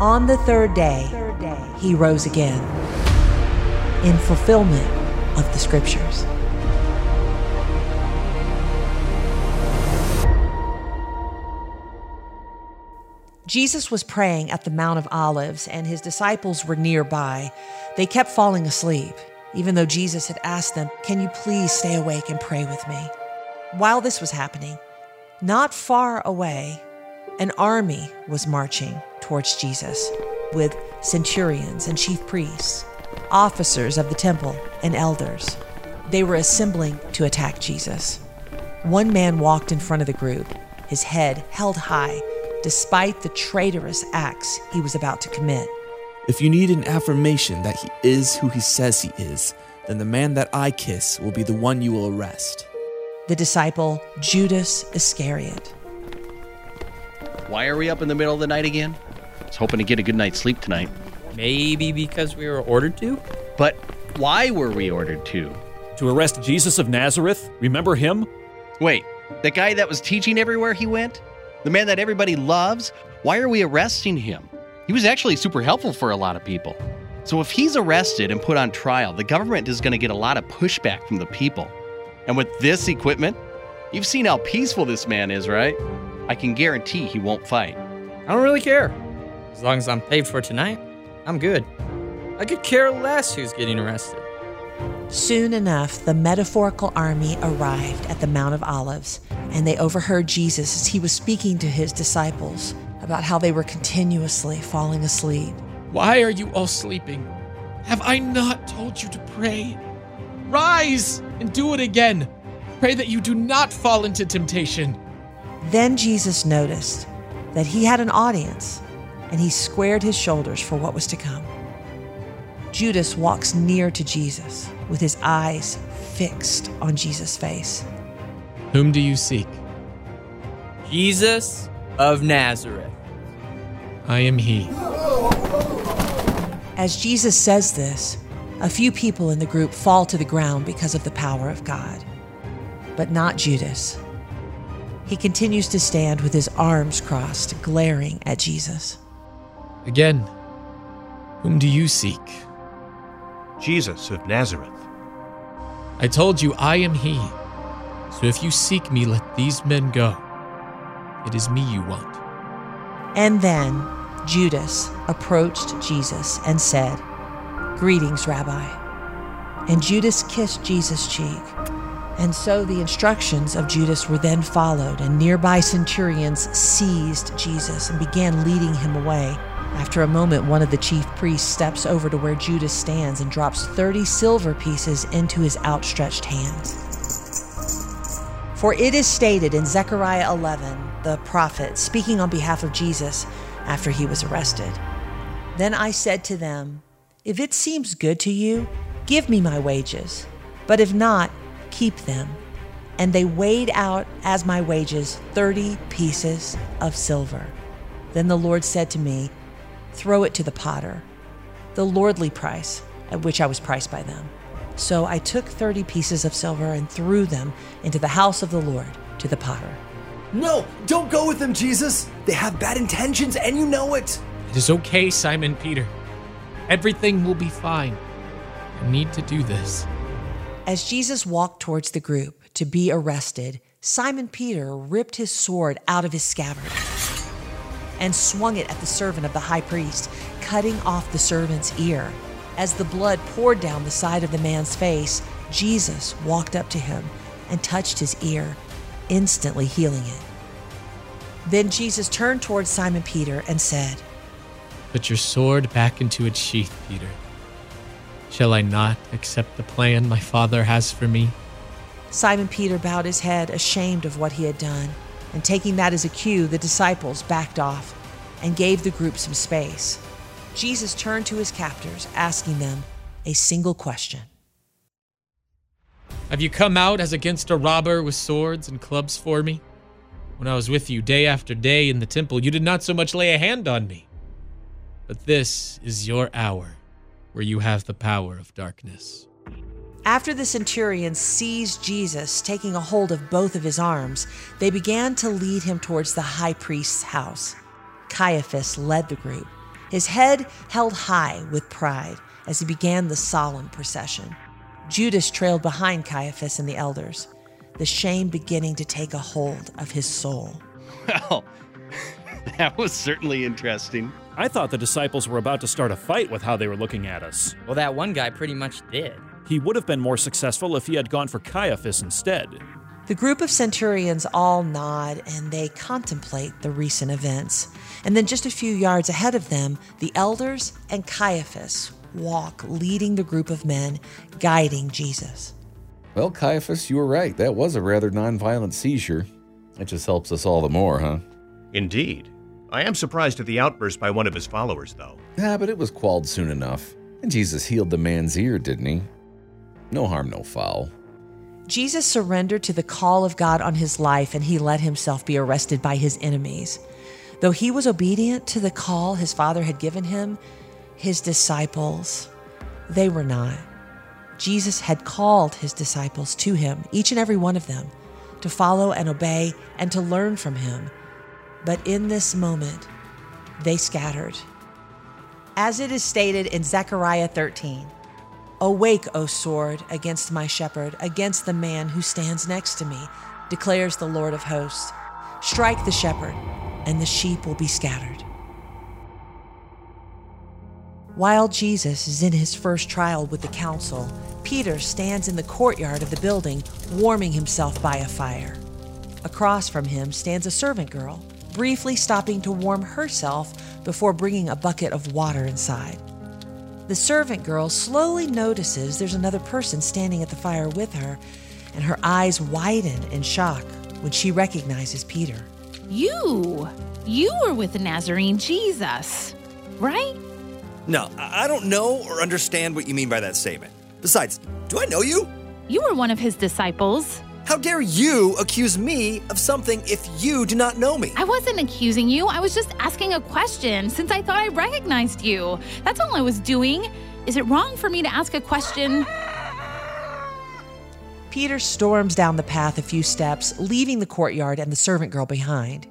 On the third day, he rose again in fulfillment of the scriptures. Jesus was praying at the Mount of Olives, and his disciples were nearby. They kept falling asleep, even though Jesus had asked them, Can you please stay awake and pray with me? While this was happening, not far away, an army was marching towards Jesus with centurions and chief priests, officers of the temple, and elders. They were assembling to attack Jesus. One man walked in front of the group, his head held high despite the traitorous acts he was about to commit. If you need an affirmation that he is who he says he is, then the man that I kiss will be the one you will arrest. The disciple Judas Iscariot. Why are we up in the middle of the night again? I was hoping to get a good night's sleep tonight. Maybe because we were ordered to? But why were we ordered to? To arrest Jesus of Nazareth? Remember him? Wait, the guy that was teaching everywhere he went? The man that everybody loves? Why are we arresting him? He was actually super helpful for a lot of people. So if he's arrested and put on trial, the government is going to get a lot of pushback from the people. And with this equipment, you've seen how peaceful this man is, right? I can guarantee he won't fight. I don't really care. As long as I'm paid for tonight, I'm good. I could care less who's getting arrested. Soon enough, the metaphorical army arrived at the Mount of Olives, and they overheard Jesus as he was speaking to his disciples about how they were continuously falling asleep. Why are you all sleeping? Have I not told you to pray? Rise and do it again. Pray that you do not fall into temptation. Then Jesus noticed that he had an audience, and he squared his shoulders for what was to come. Judas walks near to Jesus with his eyes fixed on Jesus' face. Whom do you seek? Jesus of Nazareth. I am he. As Jesus says this, a few people in the group fall to the ground because of the power of God, but not Judas. He continues to stand with his arms crossed, glaring at Jesus. Again, whom do you seek? Jesus of Nazareth. I told you I am he. So if you seek me, let these men go. It is me you want. And then Judas approached Jesus and said, Greetings, Rabbi. And Judas kissed Jesus' cheek. And so the instructions of Judas were then followed, and nearby centurions seized Jesus and began leading him away. After a moment, one of the chief priests steps over to where Judas stands and drops 30 silver pieces into his outstretched hands. For it is stated in Zechariah 11, the prophet, speaking on behalf of Jesus after he was arrested Then I said to them, If it seems good to you, give me my wages, but if not, keep them. And they weighed out as my wages 30 pieces of silver. Then the Lord said to me, Throw it to the potter, the lordly price at which I was priced by them. So I took 30 pieces of silver and threw them into the house of the Lord to the potter. No, don't go with them, Jesus. They have bad intentions and you know it. It is okay, Simon Peter. Everything will be fine. I need to do this. As Jesus walked towards the group to be arrested, Simon Peter ripped his sword out of his scabbard and swung it at the servant of the high priest, cutting off the servant's ear. As the blood poured down the side of the man's face, Jesus walked up to him and touched his ear, instantly healing it. Then Jesus turned towards Simon Peter and said, Put your sword back into its sheath, Peter. Shall I not accept the plan my father has for me? Simon Peter bowed his head, ashamed of what he had done, and taking that as a cue, the disciples backed off and gave the group some space. Jesus turned to his captors, asking them a single question Have you come out as against a robber with swords and clubs for me? When I was with you day after day in the temple, you did not so much lay a hand on me. But this is your hour where you have the power of darkness. After the centurions seized Jesus, taking a hold of both of his arms, they began to lead him towards the high priest's house. Caiaphas led the group. his head held high with pride as he began the solemn procession. Judas trailed behind Caiaphas and the elders, the shame beginning to take a hold of his soul. Well, that was certainly interesting. I thought the disciples were about to start a fight with how they were looking at us. Well, that one guy pretty much did. He would have been more successful if he had gone for Caiaphas instead. The group of centurions all nod and they contemplate the recent events. And then, just a few yards ahead of them, the elders and Caiaphas walk, leading the group of men, guiding Jesus. Well, Caiaphas, you were right. That was a rather nonviolent seizure. It just helps us all the more, huh? Indeed. I am surprised at the outburst by one of his followers, though. Yeah, but it was quelled soon enough. And Jesus healed the man's ear, didn't he? No harm, no foul. Jesus surrendered to the call of God on his life and he let himself be arrested by his enemies. Though he was obedient to the call his father had given him, his disciples, they were not. Jesus had called his disciples to him, each and every one of them, to follow and obey and to learn from him. But in this moment, they scattered. As it is stated in Zechariah 13 Awake, O sword, against my shepherd, against the man who stands next to me, declares the Lord of hosts. Strike the shepherd, and the sheep will be scattered. While Jesus is in his first trial with the council, Peter stands in the courtyard of the building, warming himself by a fire. Across from him stands a servant girl, briefly stopping to warm herself before bringing a bucket of water inside. The servant girl slowly notices there's another person standing at the fire with her, and her eyes widen in shock when she recognizes Peter. You! You were with the Nazarene Jesus, right? No, I I don't know or understand what you mean by that statement. Besides, do I know you? You were one of his disciples. How dare you accuse me of something if you do not know me? I wasn't accusing you. I was just asking a question since I thought I recognized you. That's all I was doing. Is it wrong for me to ask a question? Peter storms down the path a few steps, leaving the courtyard and the servant girl behind.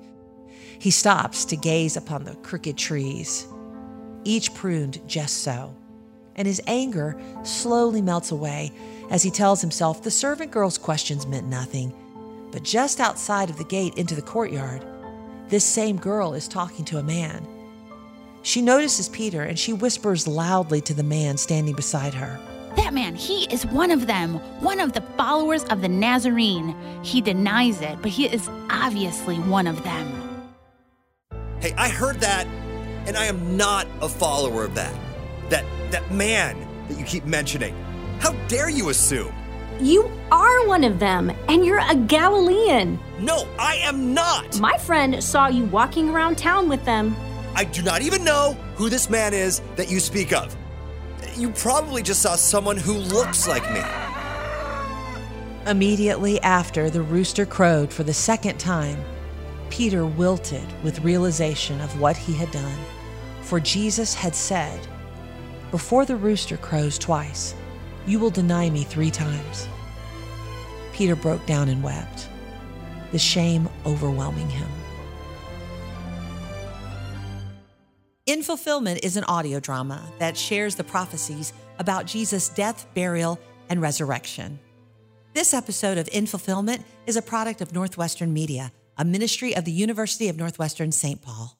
He stops to gaze upon the crooked trees, each pruned just so, and his anger slowly melts away as he tells himself the servant girl's questions meant nothing. But just outside of the gate into the courtyard, this same girl is talking to a man. She notices Peter and she whispers loudly to the man standing beside her. That man, he is one of them, one of the followers of the Nazarene. He denies it, but he is obviously one of them. Hey, I heard that, and I am not a follower of that. That that man that you keep mentioning. How dare you assume? You are one of them, and you're a Galilean. No, I am not. My friend saw you walking around town with them. I do not even know who this man is that you speak of. You probably just saw someone who looks like me. Immediately after the rooster crowed for the second time, Peter wilted with realization of what he had done. For Jesus had said, Before the rooster crows twice, you will deny me three times. Peter broke down and wept, the shame overwhelming him. In Fulfillment is an audio drama that shares the prophecies about Jesus' death, burial, and resurrection. This episode of In Fulfillment is a product of Northwestern Media, a ministry of the University of Northwestern St. Paul.